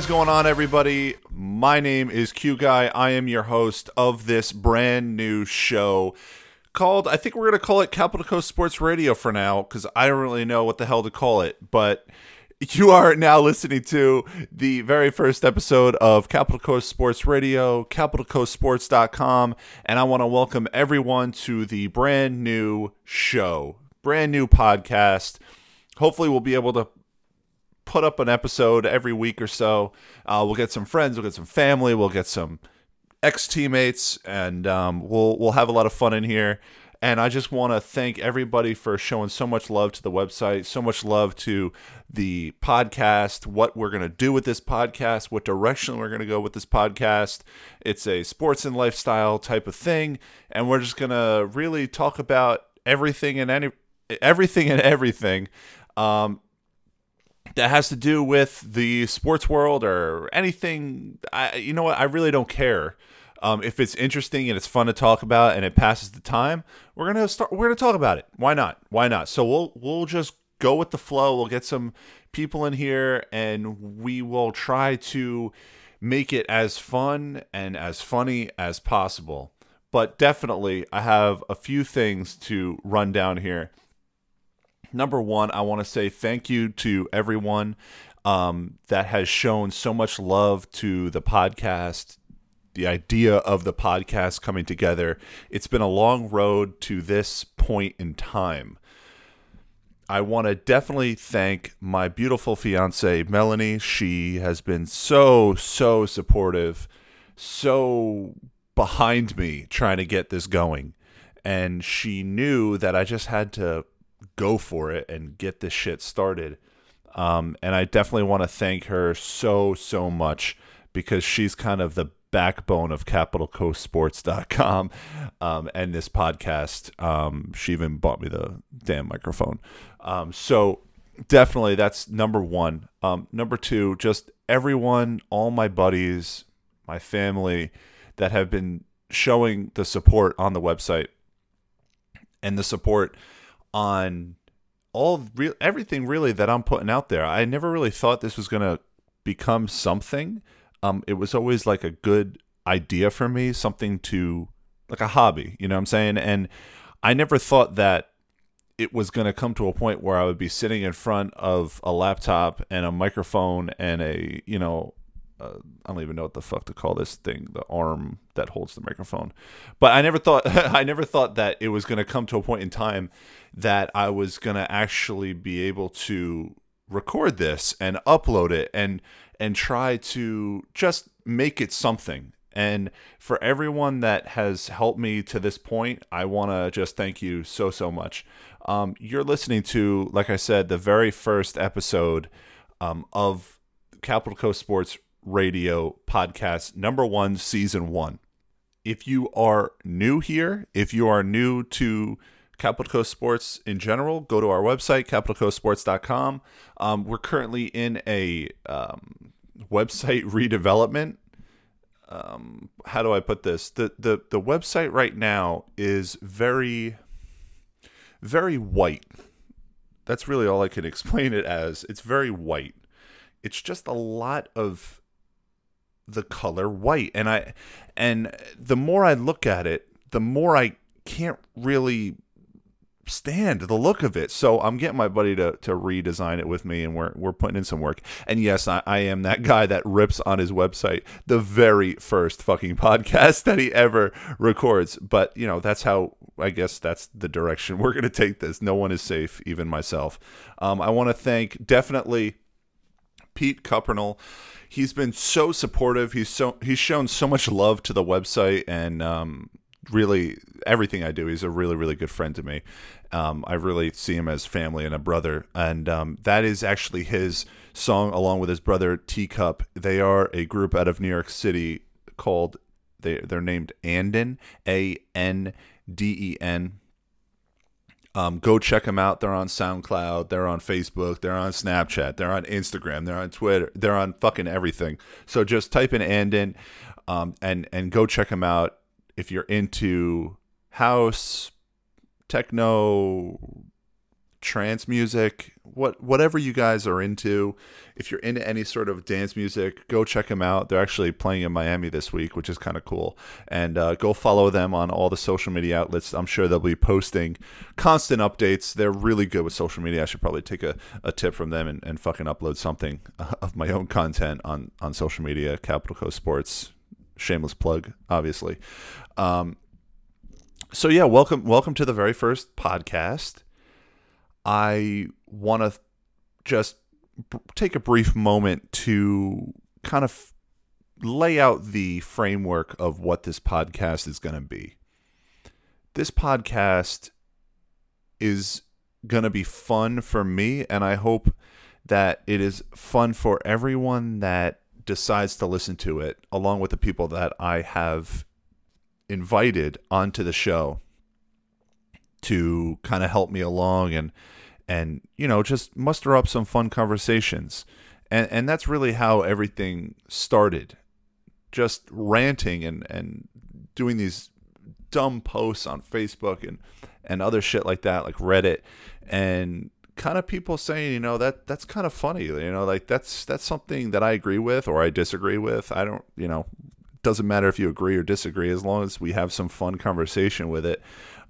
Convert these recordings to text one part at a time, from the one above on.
Is going on, everybody? My name is Q Guy. I am your host of this brand new show called, I think we're going to call it Capital Coast Sports Radio for now, because I don't really know what the hell to call it. But you are now listening to the very first episode of Capital Coast Sports Radio, capitalcoastsports.com, and I want to welcome everyone to the brand new show, brand new podcast. Hopefully, we'll be able to put up an episode every week or so. Uh, we'll get some friends, we'll get some family, we'll get some ex teammates, and um, we'll we'll have a lot of fun in here. And I just want to thank everybody for showing so much love to the website, so much love to the podcast, what we're going to do with this podcast, what direction we're going to go with this podcast. It's a sports and lifestyle type of thing, and we're just going to really talk about everything and any everything and everything. Um, that has to do with the sports world or anything. I, you know what? I really don't care. Um, if it's interesting and it's fun to talk about and it passes the time, we're gonna start. We're gonna talk about it. Why not? Why not? So we'll we'll just go with the flow. We'll get some people in here and we will try to make it as fun and as funny as possible. But definitely, I have a few things to run down here number one, I want to say thank you to everyone um, that has shown so much love to the podcast, the idea of the podcast coming together. It's been a long road to this point in time. I want to definitely thank my beautiful fiance, Melanie. She has been so, so supportive, so behind me trying to get this going. And she knew that I just had to go for it and get this shit started. Um, and I definitely want to thank her so, so much because she's kind of the backbone of capitalcoastsports.com um, and this podcast. Um, she even bought me the damn microphone. Um, so definitely that's number one. Um, number two, just everyone, all my buddies, my family that have been showing the support on the website and the support on all real everything really that I'm putting out there. I never really thought this was going to become something. Um, it was always like a good idea for me, something to like a hobby, you know what I'm saying? And I never thought that it was going to come to a point where I would be sitting in front of a laptop and a microphone and a, you know, uh, I don't even know what the fuck to call this thing, the arm that holds the microphone. But I never thought I never thought that it was going to come to a point in time that I was going to actually be able to record this and upload it and and try to just make it something. And for everyone that has helped me to this point, I want to just thank you so so much. Um, you're listening to, like I said, the very first episode um, of Capital Coast Sports Radio podcast, number one, season one. If you are new here, if you are new to Capital Coast Sports in general, go to our website, capitalcoastsports.com. Um, we're currently in a um, website redevelopment. Um, how do I put this? The, the the website right now is very, very white. That's really all I can explain it as. It's very white. It's just a lot of the color white. And i and the more i look at it the more i can't really stand the look of it. So i'm getting my buddy to, to redesign it with me and we're, we're putting in some work. And yes I, I am that guy that rips on his website the very first fucking podcast that he ever records. But you know that's how i guess that's the direction we're going to take this. No one is safe even myself. Um, i want to thank definitely pete Cuppernell he's been so supportive. He's so he's shown so much love to the website and um, really everything I do. He's a really really good friend to me. Um, I really see him as family and a brother, and um, that is actually his song along with his brother Teacup. They are a group out of New York City called they they're named Anden A N D E N um, go check them out. They're on SoundCloud. They're on Facebook. They're on Snapchat. They're on Instagram. They're on Twitter. They're on fucking everything. So just type in Anden um, and and go check them out if you're into house, techno, trance music, what whatever you guys are into. If you're into any sort of dance music, go check them out. They're actually playing in Miami this week, which is kind of cool. And uh, go follow them on all the social media outlets. I'm sure they'll be posting constant updates. They're really good with social media. I should probably take a, a tip from them and, and fucking upload something of my own content on on social media. Capital Coast Sports. Shameless plug, obviously. Um, so yeah, welcome welcome to the very first podcast. I want to just take a brief moment to kind of lay out the framework of what this podcast is going to be. This podcast is going to be fun for me, and I hope that it is fun for everyone that decides to listen to it, along with the people that I have invited onto the show to kind of help me along and and you know just muster up some fun conversations. And and that's really how everything started. Just ranting and and doing these dumb posts on Facebook and and other shit like that like Reddit and kind of people saying you know that that's kind of funny you know like that's that's something that I agree with or I disagree with. I don't you know doesn't matter if you agree or disagree as long as we have some fun conversation with it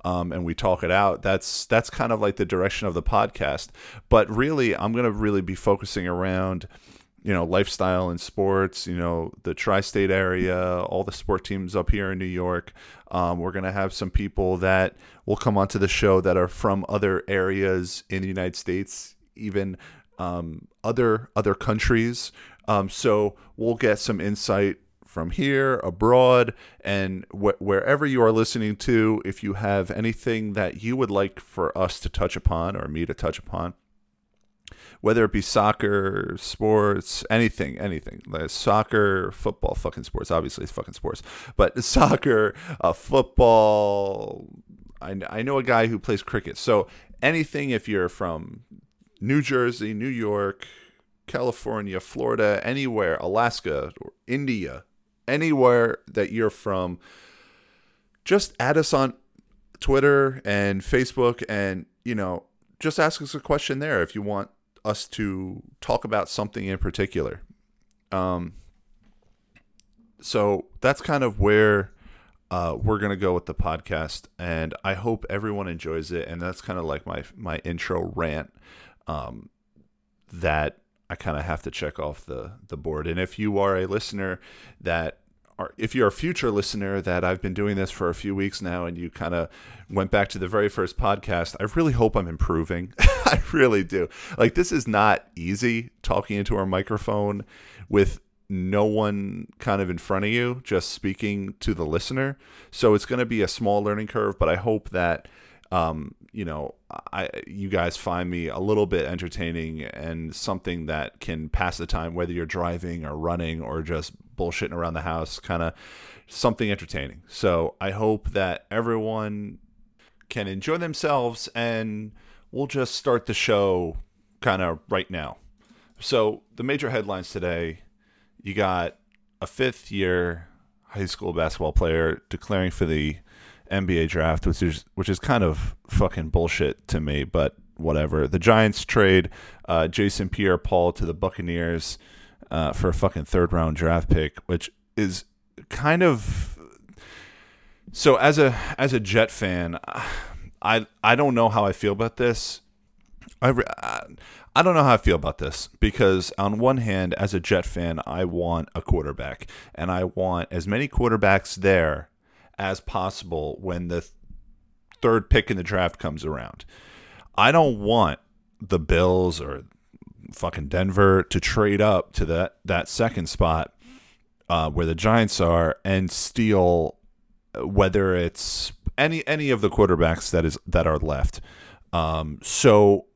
um, and we talk it out that's that's kind of like the direction of the podcast. But really i'm going to really be focusing around you know lifestyle and sports you know the tri-state area all the sport teams up here in new york. Um, we're going to have some people that will come onto the show that are from other areas in the united states even um, other other countries. Um, so we'll get some insight from here, abroad, and wh- wherever you are listening to, if you have anything that you would like for us to touch upon or me to touch upon, whether it be soccer, sports, anything, anything, like soccer, football, fucking sports, obviously it's fucking sports, but soccer, uh, football. I, I know a guy who plays cricket. So anything, if you're from New Jersey, New York, California, Florida, anywhere, Alaska, or India, anywhere that you're from, just add us on Twitter and Facebook and, you know, just ask us a question there if you want us to talk about something in particular. Um, so that's kind of where uh, we're gonna go with the podcast, and I hope everyone enjoys it. And that's kind of like my my intro rant um, that I kind of have to check off the the board. And if you are a listener that if you're a future listener that I've been doing this for a few weeks now and you kind of went back to the very first podcast, I really hope I'm improving. I really do. Like this is not easy talking into our microphone with no one kind of in front of you, just speaking to the listener. So it's going to be a small learning curve, but I hope that um, you know, I you guys find me a little bit entertaining and something that can pass the time, whether you're driving or running or just bullshitting around the house, kind of something entertaining. So I hope that everyone can enjoy themselves, and we'll just start the show kind of right now. So the major headlines today: you got a fifth year high school basketball player declaring for the NBA draft, which is which is kind of fucking bullshit to me, but whatever. The Giants trade uh, Jason Pierre-Paul to the Buccaneers uh, for a fucking third round draft pick, which is kind of so as a as a Jet fan, I I don't know how I feel about this. I, I don't know how I feel about this because on one hand, as a Jet fan, I want a quarterback, and I want as many quarterbacks there as possible when the third pick in the draft comes around. I don't want the Bills or fucking Denver to trade up to that that second spot uh, where the Giants are and steal whether it's any any of the quarterbacks that is that are left. Um, so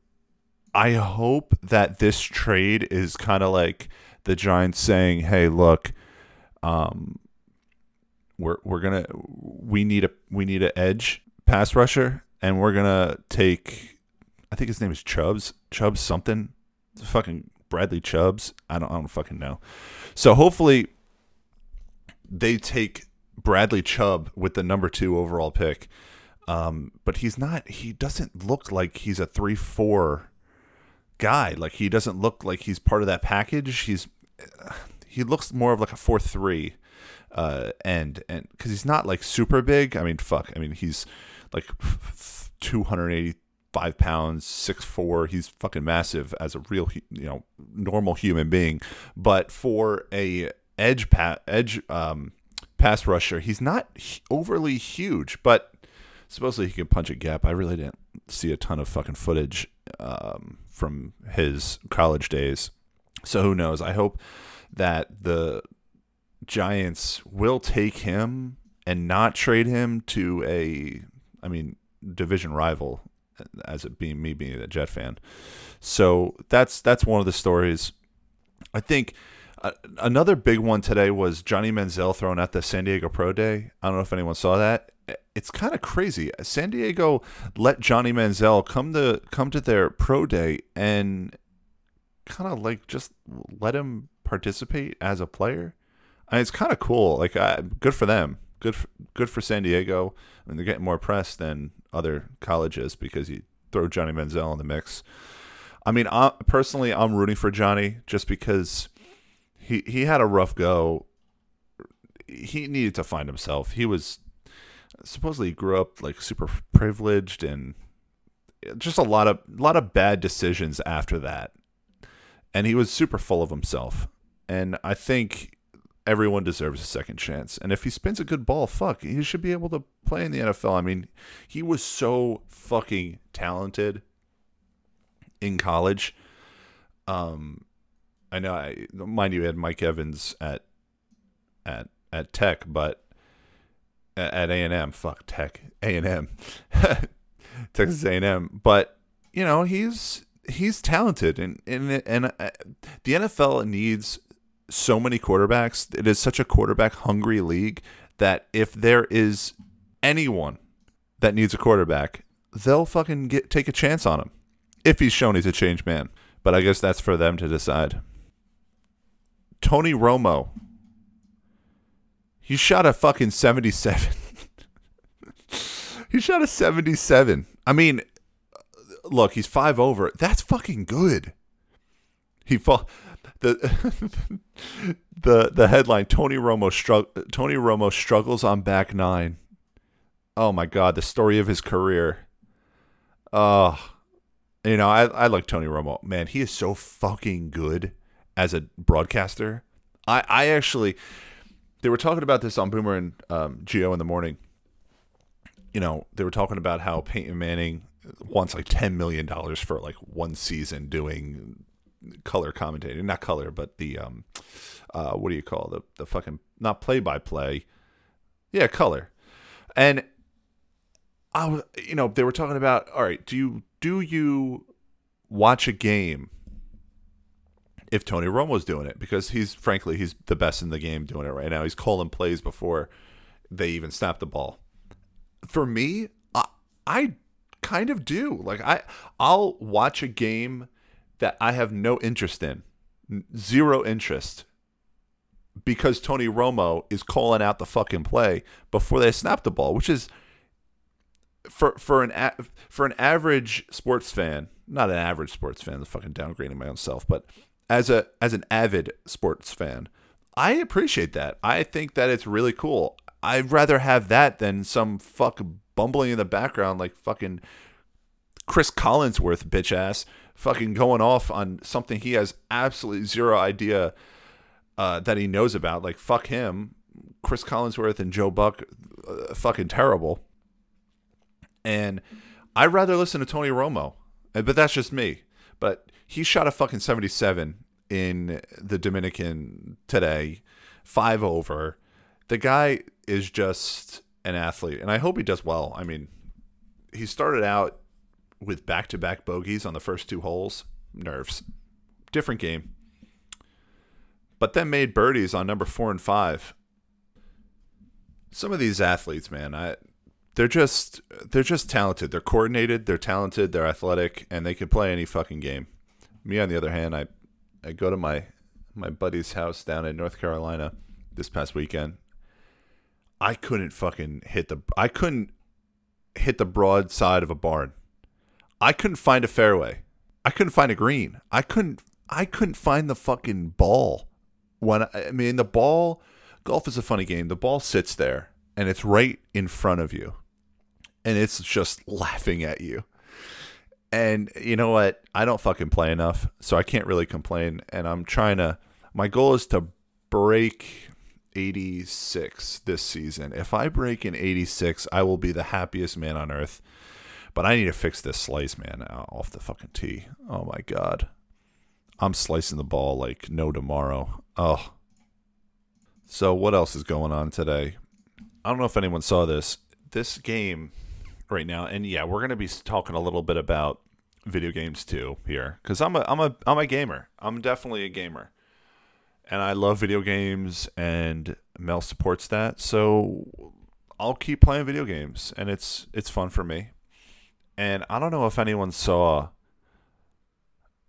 I hope that this trade is kind of like the Giants saying, "Hey, look, um, we're we're gonna we need a we need an edge pass rusher, and we're gonna take I think his name is Chubbs Chubbs something, fucking Bradley Chubbs. I don't I don't fucking know. So hopefully they take Bradley Chubb with the number two overall pick. Um, but he's not. He doesn't look like he's a three four guy. Like he doesn't look like he's part of that package. He's he looks more of like a four three uh, end, and because he's not like super big. I mean, fuck. I mean, he's like two hundred eighty five pounds, six four. He's fucking massive as a real, you know, normal human being. But for a edge edge um, pass rusher, he's not overly huge, but supposedly he can punch a gap. I really didn't see a ton of fucking footage um, from his college days, so who knows? I hope that the Giants will take him and not trade him to a, I mean, division rival as it being me being a Jet fan. So that's that's one of the stories. I think uh, another big one today was Johnny Manziel thrown at the San Diego Pro Day. I don't know if anyone saw that. It's kind of crazy. San Diego let Johnny Manziel come to come to their pro day and kind of like just let him participate as a player. Mean, it's kind of cool. Like, good for them. Good, for, good for San Diego. I mean, they're getting more press than other colleges because you throw Johnny Manziel in the mix. I mean, I, personally, I'm rooting for Johnny just because he he had a rough go. He needed to find himself. He was supposedly grew up like super privileged and just a lot of a lot of bad decisions after that. And he was super full of himself. And I think everyone deserves a second chance. And if he spins a good ball, fuck, he should be able to play in the NFL. I mean, he was so fucking talented in college. Um, I know, I mind you, had Mike Evans at at at Tech, but at A and M, fuck Tech, A and M, Texas A and M. But you know, he's he's talented, and and and uh, the NFL needs so many quarterbacks. It is such a quarterback hungry league that if there is anyone that needs a quarterback, they'll fucking get take a chance on him if he's shown he's a changed man. But I guess that's for them to decide. Tony Romo. He shot a fucking 77. he shot a 77. I mean, look, he's 5 over. That's fucking good. He fall the the the headline Tony Romo strugg- Tony Romo struggles on back nine. Oh my god, the story of his career. Uh you know, I I like Tony Romo. Man, he is so fucking good as a broadcaster. I I actually they were talking about this on Boomer and um, Gio in the morning. You know, they were talking about how Peyton Manning wants like ten million dollars for like one season doing color commentating, not color, but the um, uh, what do you call the the fucking not play by play, yeah, color, and I was, you know, they were talking about all right, do you do you watch a game if Tony Romo's doing it because he's frankly he's the best in the game doing it right now. He's calling plays before they even snap the ball. For me, I, I kind of do. Like I I'll watch a game that I have no interest in, zero interest, because Tony Romo is calling out the fucking play before they snap the ball, which is for for an for an average sports fan, not an average sports fan, I'm fucking downgrading my own self, but as a as an avid sports fan, I appreciate that. I think that it's really cool. I'd rather have that than some fuck bumbling in the background like fucking Cris Collinsworth bitch ass fucking going off on something he has absolutely zero idea uh, that he knows about. Like fuck him, Cris Collinsworth and Joe Buck, uh, fucking terrible. And I'd rather listen to Tony Romo, but that's just me. But he shot a fucking seventy-seven in the Dominican today, five over. The guy is just an athlete, and I hope he does well. I mean, he started out with back to back bogeys on the first two holes. Nerves. Different game. But then made birdies on number four and five. Some of these athletes, man, I they're just they're just talented. They're coordinated, they're talented, they're athletic, and they can play any fucking game. Me on the other hand, I I go to my my buddy's house down in North Carolina this past weekend. I couldn't fucking hit the I couldn't hit the broad side of a barn. I couldn't find a fairway. I couldn't find a green. I couldn't I couldn't find the fucking ball. When I, I mean the ball golf is a funny game. The ball sits there and it's right in front of you. And it's just laughing at you. And you know what? I don't fucking play enough, so I can't really complain and I'm trying to my goal is to break 86 this season. If I break in 86, I will be the happiest man on earth. But I need to fix this slice, man, uh, off the fucking tee. Oh my god. I'm slicing the ball like no tomorrow. Oh. So what else is going on today? I don't know if anyone saw this. This game right now, and yeah, we're gonna be talking a little bit about video games too here, because I'm a I'm a I'm a gamer. I'm definitely a gamer and I love video games, and Mel supports that. So I'll keep playing video games, and it's it's fun for me. And I don't know if anyone saw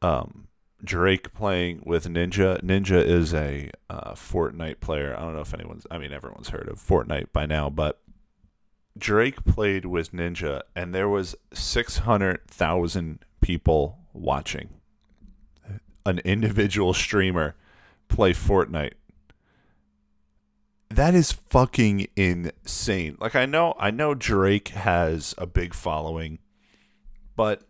um, Drake playing with Ninja. Ninja is a uh, Fortnite player. I don't know if anyone's. I mean, everyone's heard of Fortnite by now, but Drake played with Ninja, and there was six hundred thousand people watching. An individual streamer play Fortnite. That is fucking insane. Like I know I know Drake has a big following, but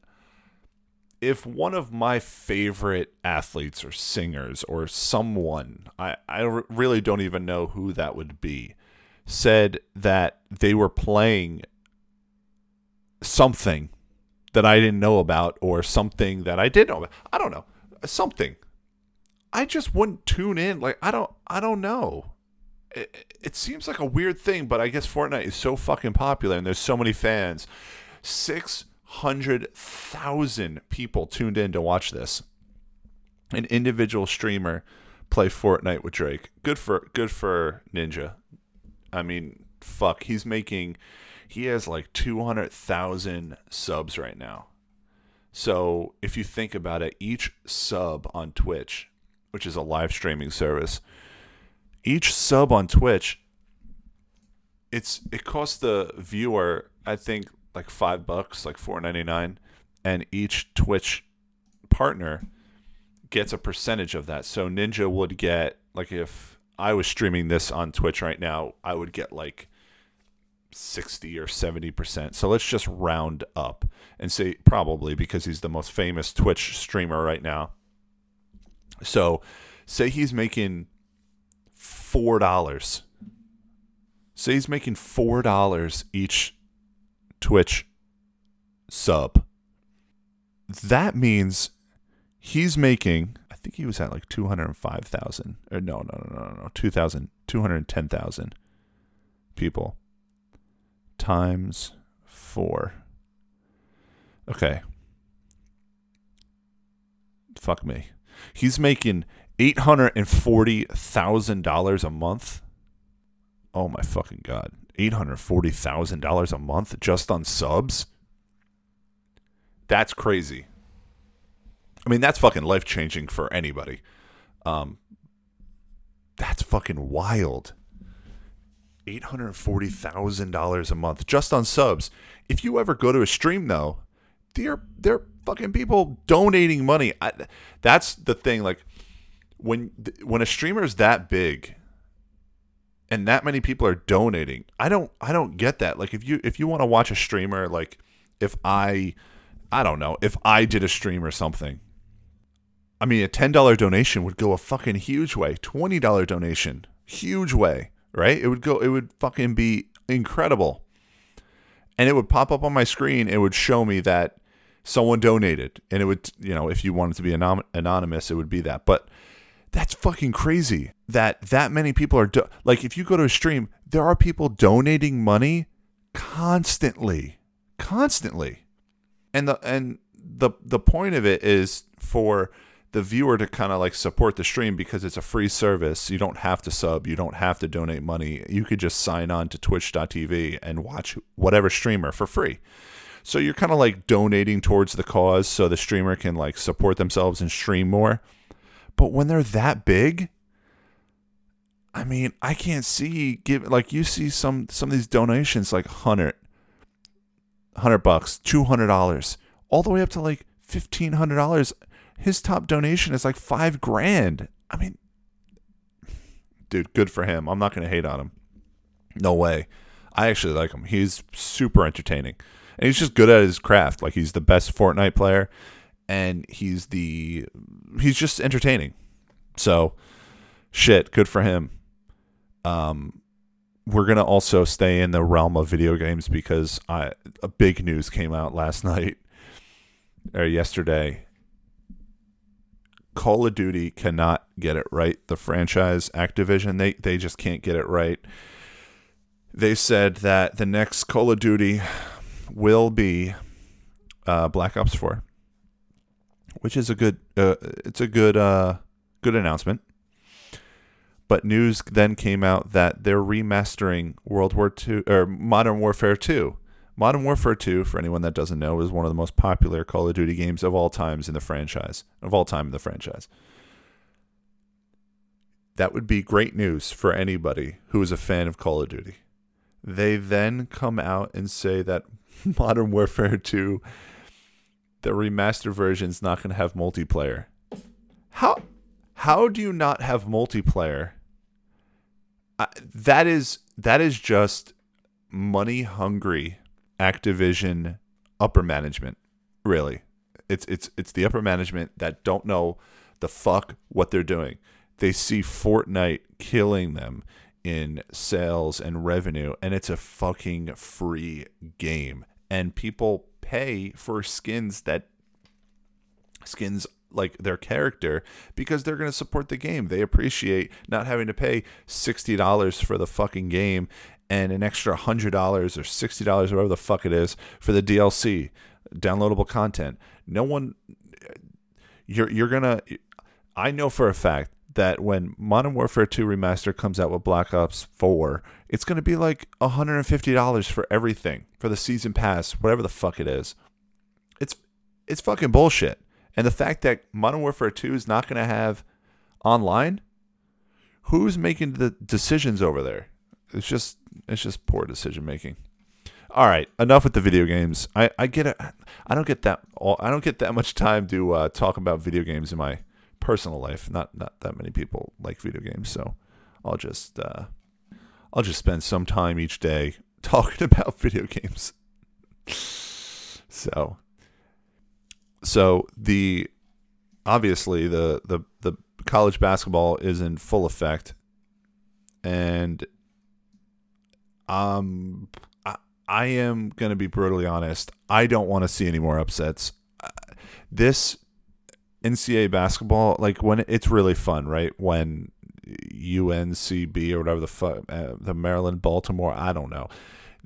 if one of my favorite athletes or singers or someone, I, I really don't even know who that would be, said that they were playing something that I didn't know about or something that I did know about. I don't know. Something. I just wouldn't tune in. Like I don't I don't know. It, it seems like a weird thing, but I guess Fortnite is so fucking popular and there's so many fans. Six hundred thousand people tuned in to watch this. An individual streamer play Fortnite with Drake. Good for good for Ninja. I mean, fuck, he's making he has like 200,000 subs right now. So, if you think about it, each sub on Twitch which is a live streaming service. Each sub on Twitch, it's it costs the viewer, I think, like five bucks, like four ninety nine, and each Twitch partner gets a percentage of that. So Ninja would get like if I was streaming this on Twitch right now, I would get like 60 or 70%. So let's just round up and say probably because he's the most famous Twitch streamer right now. So, say he's making four dollars. Say he's making four dollars each Twitch sub. That means he's making. I think he was at like two hundred five thousand. Or no, no, no, no, no, two thousand, two hundred ten thousand people times four. Okay. Fuck me. He's making eight hundred and forty thousand dollars a month. Oh my fucking god! Eight hundred forty thousand dollars a month just on subs. That's crazy. I mean, that's fucking life changing for anybody. Um, that's fucking wild. Eight hundred forty thousand dollars a month just on subs. If you ever go to a stream, though, they're they're fucking people donating money. I, that's the thing. Like when when a streamer is that big and that many people are donating, I don't I don't get that. Like if you if you want to watch a streamer, like if I I don't know if I did a stream or something. I mean, a ten dollar donation would go a fucking huge way. Twenty dollar donation, huge way, right? It would go. It would fucking be incredible, and it would pop up on my screen. It would show me that someone donated and it would you know if you wanted to be anonymous it would be that but that's fucking crazy that that many people are do- like if you go to a stream there are people donating money constantly constantly. And the and the the point of it is for the viewer to kind of like support the stream because it's a free service. You don't have to sub. You don't have to donate money. You could just sign on to twitch.tv and watch whatever streamer for free. So you're kind of like donating towards the cause so the streamer can like support themselves and stream more. But when they're that big, I mean, I can't see give like you see some some of these donations like 100 hundred bucks, two hundred dollars, all the way up to like fifteen hundred dollars. His top donation is like five grand. I mean, dude, good for him. I'm not gonna hate on him. No way. I actually like him. He's super entertaining. And he's just good at his craft. Like he's the best Fortnite player and he's the he's just entertaining. So shit, good for him. Um we're gonna also stay in the realm of video games because I a big news came out last night or yesterday. Call of Duty cannot get it right. The franchise Activision, they they just can't get it right. They said that the next Call of Duty will be uh, Black Ops 4, which is a good uh, it's a good uh, good announcement. But news then came out that they're remastering World War II or Modern Warfare 2. Modern Warfare 2, for anyone that doesn't know, is one of the most popular Call of Duty games of all times in the franchise. Of all time in the franchise. That would be great news for anybody who is a fan of Call of Duty. They then come out and say that Modern Warfare 2, the remastered version, is not going to have multiplayer. How how do you not have multiplayer? That is that is just money hungry Activision upper management. Really, it's it's it's the upper management that don't know the fuck what they're doing. They see Fortnite killing them in sales and revenue, and it's a fucking free game. And people pay for skins that skins like their character because they're going to support the game. They appreciate not having to pay $60 for the fucking game and an extra $100 or $60 or whatever the fuck it is for the DLC, downloadable content. No one you're you're going to I know for a fact that when Modern Warfare 2 Remaster comes out with Black Ops 4, it's going to be like $150 for everything, for the season pass, whatever the fuck it is. It's it's fucking bullshit. And the fact that Modern Warfare 2 is not going to have online, who's making the decisions over there? It's just it's just poor decision making. All right, enough with the video games. I, I get it. I don't get that. I don't get that much time to uh, talk about video games in my personal life. Not not that many people like video games, so I'll just uh, I'll just spend some time each day talking about video games. so so the obviously the the the college basketball is in full effect and um I, I am going to be brutally honest. I don't want to see any more upsets. Uh, this NCAA basketball, like when it's really fun, right? When UNCB or whatever the fuck, uh, the Maryland, Baltimore, I don't know.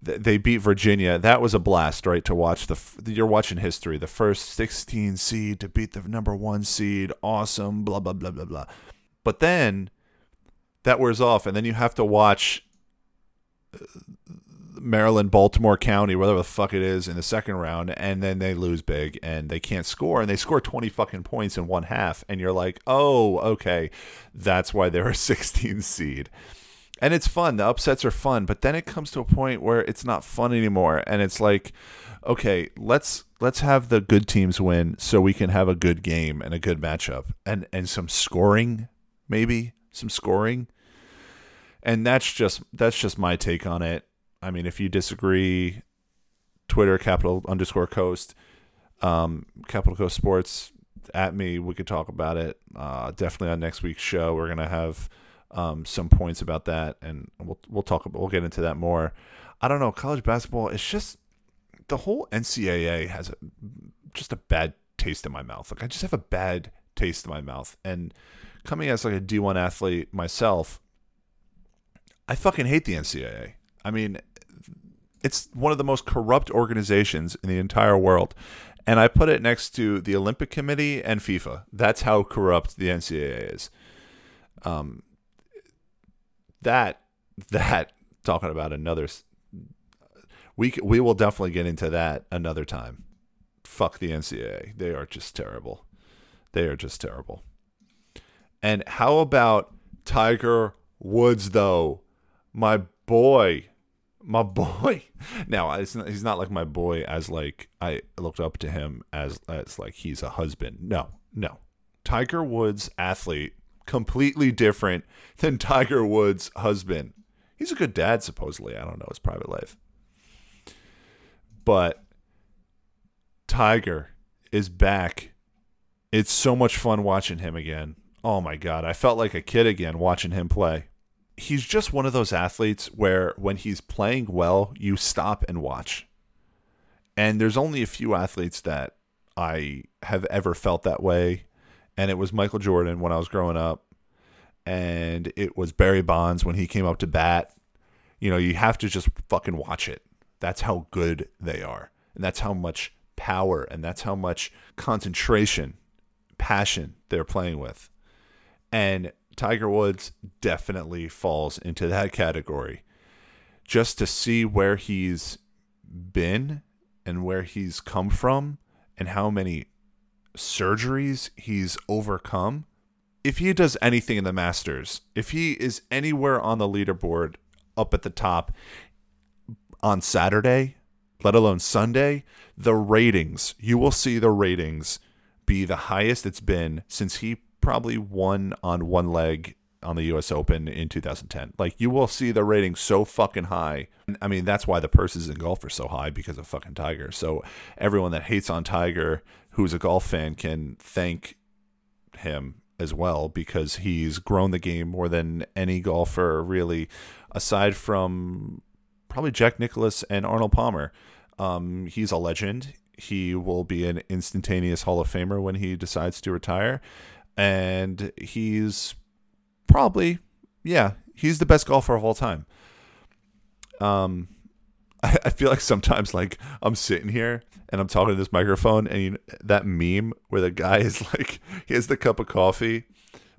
They beat Virginia. That was a blast, right? To watch the you're watching history. The first 16 seed to beat the number one seed, awesome. Blah blah blah blah blah. But then that wears off, and then you have to watch uh, Maryland, Baltimore County, whatever the fuck it is, in the second round, and then they lose big and they can't score, and they score twenty fucking points in one half, and you're like, oh, okay, that's why they're a 16 seed. And it's fun. The upsets are fun, but then it comes to a point where it's not fun anymore, and it's like, okay, let's let's have the good teams win so we can have a good game and a good matchup and and some scoring, maybe some scoring. And that's just that's just my take on it I mean, if you disagree, Twitter capital underscore coast, um, capital coast sports at me. We could talk about it. Uh, definitely on next week's show, we're gonna have um, some points about that, and we'll we'll talk. We'll get into that more. I don't know. College basketball. It's just the whole NCAA has a, just a bad taste in my mouth. Like I just have a bad taste in my mouth. And coming as like a D1 athlete myself, I fucking hate the NCAA. I mean, it's one of the most corrupt organizations in the entire world. And I put it next to the Olympic Committee and FIFA. That's how corrupt the NCAA is. Um, that that talking about another we we will definitely get into that another time. Fuck the NCAA. They are just terrible. They are just terrible. And how about Tiger Woods though? My boy my boy. Now he's not like my boy as like I looked up to him as as like he's a husband. No, no. Tiger Woods athlete completely different than Tiger Woods husband. He's a good dad supposedly. I don't know his private life. But Tiger is back. It's so much fun watching him again. Oh my god, I felt like a kid again watching him play he's just one of those athletes where when he's playing well, you stop and watch. And there's only a few athletes that I have ever felt that way. And it was Michael Jordan when I was growing up. And it was Barry Bonds when he came up to bat. You know, you have to just fucking watch it. That's how good they are. And that's how much power and that's how much concentration, passion they're playing with. And Tiger Woods definitely falls into that category. Just to see where he's been and where he's come from and how many surgeries he's overcome. If he does anything in the Masters, if he is anywhere on the leaderboard up at the top on Saturday, let alone Sunday, the ratings, you will see the ratings be the highest it's been since he probably won on one leg on the US Open in 2010. Like you will see the rating so fucking high. I mean, that's why the purses in golf are so high because of fucking Tiger. So everyone that hates on Tiger who's a golf fan can thank him as well because he's grown the game more than any golfer really aside from probably Jack Nicklaus and Arnold Palmer. Um, he's a legend. He will be an instantaneous Hall of Famer when he decides to retire and he's probably yeah he's the best golfer of all time. Um I, I feel like sometimes like i'm sitting here and i'm talking to this microphone and you, that meme where the guy is like he has the cup of coffee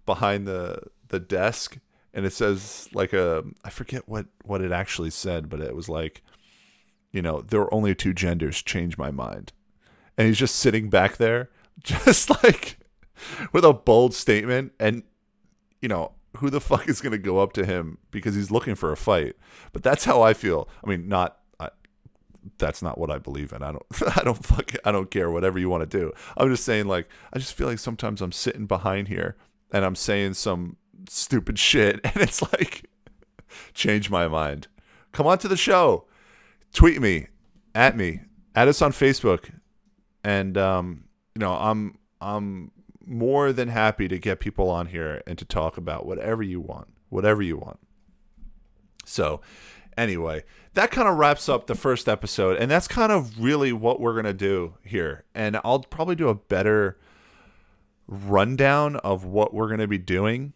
behind the the desk and it says like a i forget what what it actually said but it was like you know there are only two genders. Change my mind. And he's just sitting back there just like with a bold statement and you know who the fuck is going to go up to him because he's looking for a fight? But that's how i feel. I mean not I, that's not what i believe in. I don't i don't fuck i don't care whatever you want to do. I'm just saying like i just feel like sometimes i'm sitting behind here and i'm saying some stupid shit and it's like change my mind. Come on to the show. Tweet me. At me. Add us on facebook. And um you know i'm i'm more than happy to get people on here and to talk about whatever you want, whatever you want. So, anyway, that kind of wraps up the first episode, and that's kind of really what we're gonna do here. And I'll probably do a better rundown of what we're gonna be doing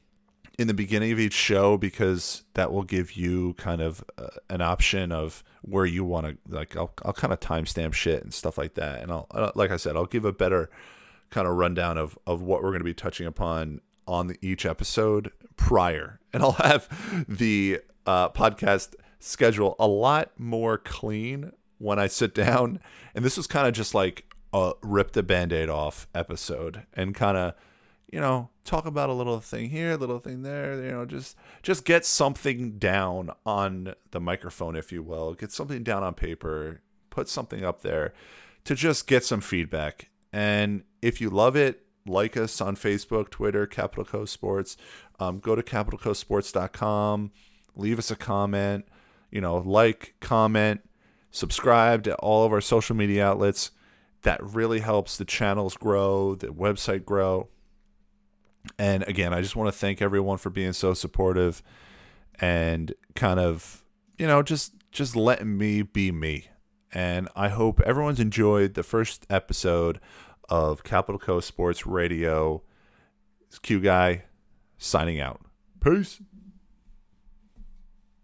in the beginning of each show because that will give you kind of uh, an option of where you want to like I'll, I'll kind of timestamp shit and stuff like that and I'll uh, like I said I'll give a better kind of rundown of of what we're going to be touching upon on the, each episode prior, and I'll have the uh, podcast schedule a lot more clean when I sit down. And this was kind of just like a rip the band-aid off episode and kind of you know talk about a little thing here a little thing there you know just just get something down on the microphone if you will. Get something down on paper. Put something up there to just get some feedback and if you love it, like us on Facebook, Twitter, Capital Coast Sports. Um, go to capitalcoastsports.com, leave us a comment, you know, like, comment, subscribe to all of our social media outlets. That really helps the channels grow, the website grow. And again, I just want to thank everyone for being so supportive and kind of, you know, just just letting me be me. And I hope everyone's enjoyed the first episode of Capital Coast Sports Radio. It's Q Guy signing out. Peace.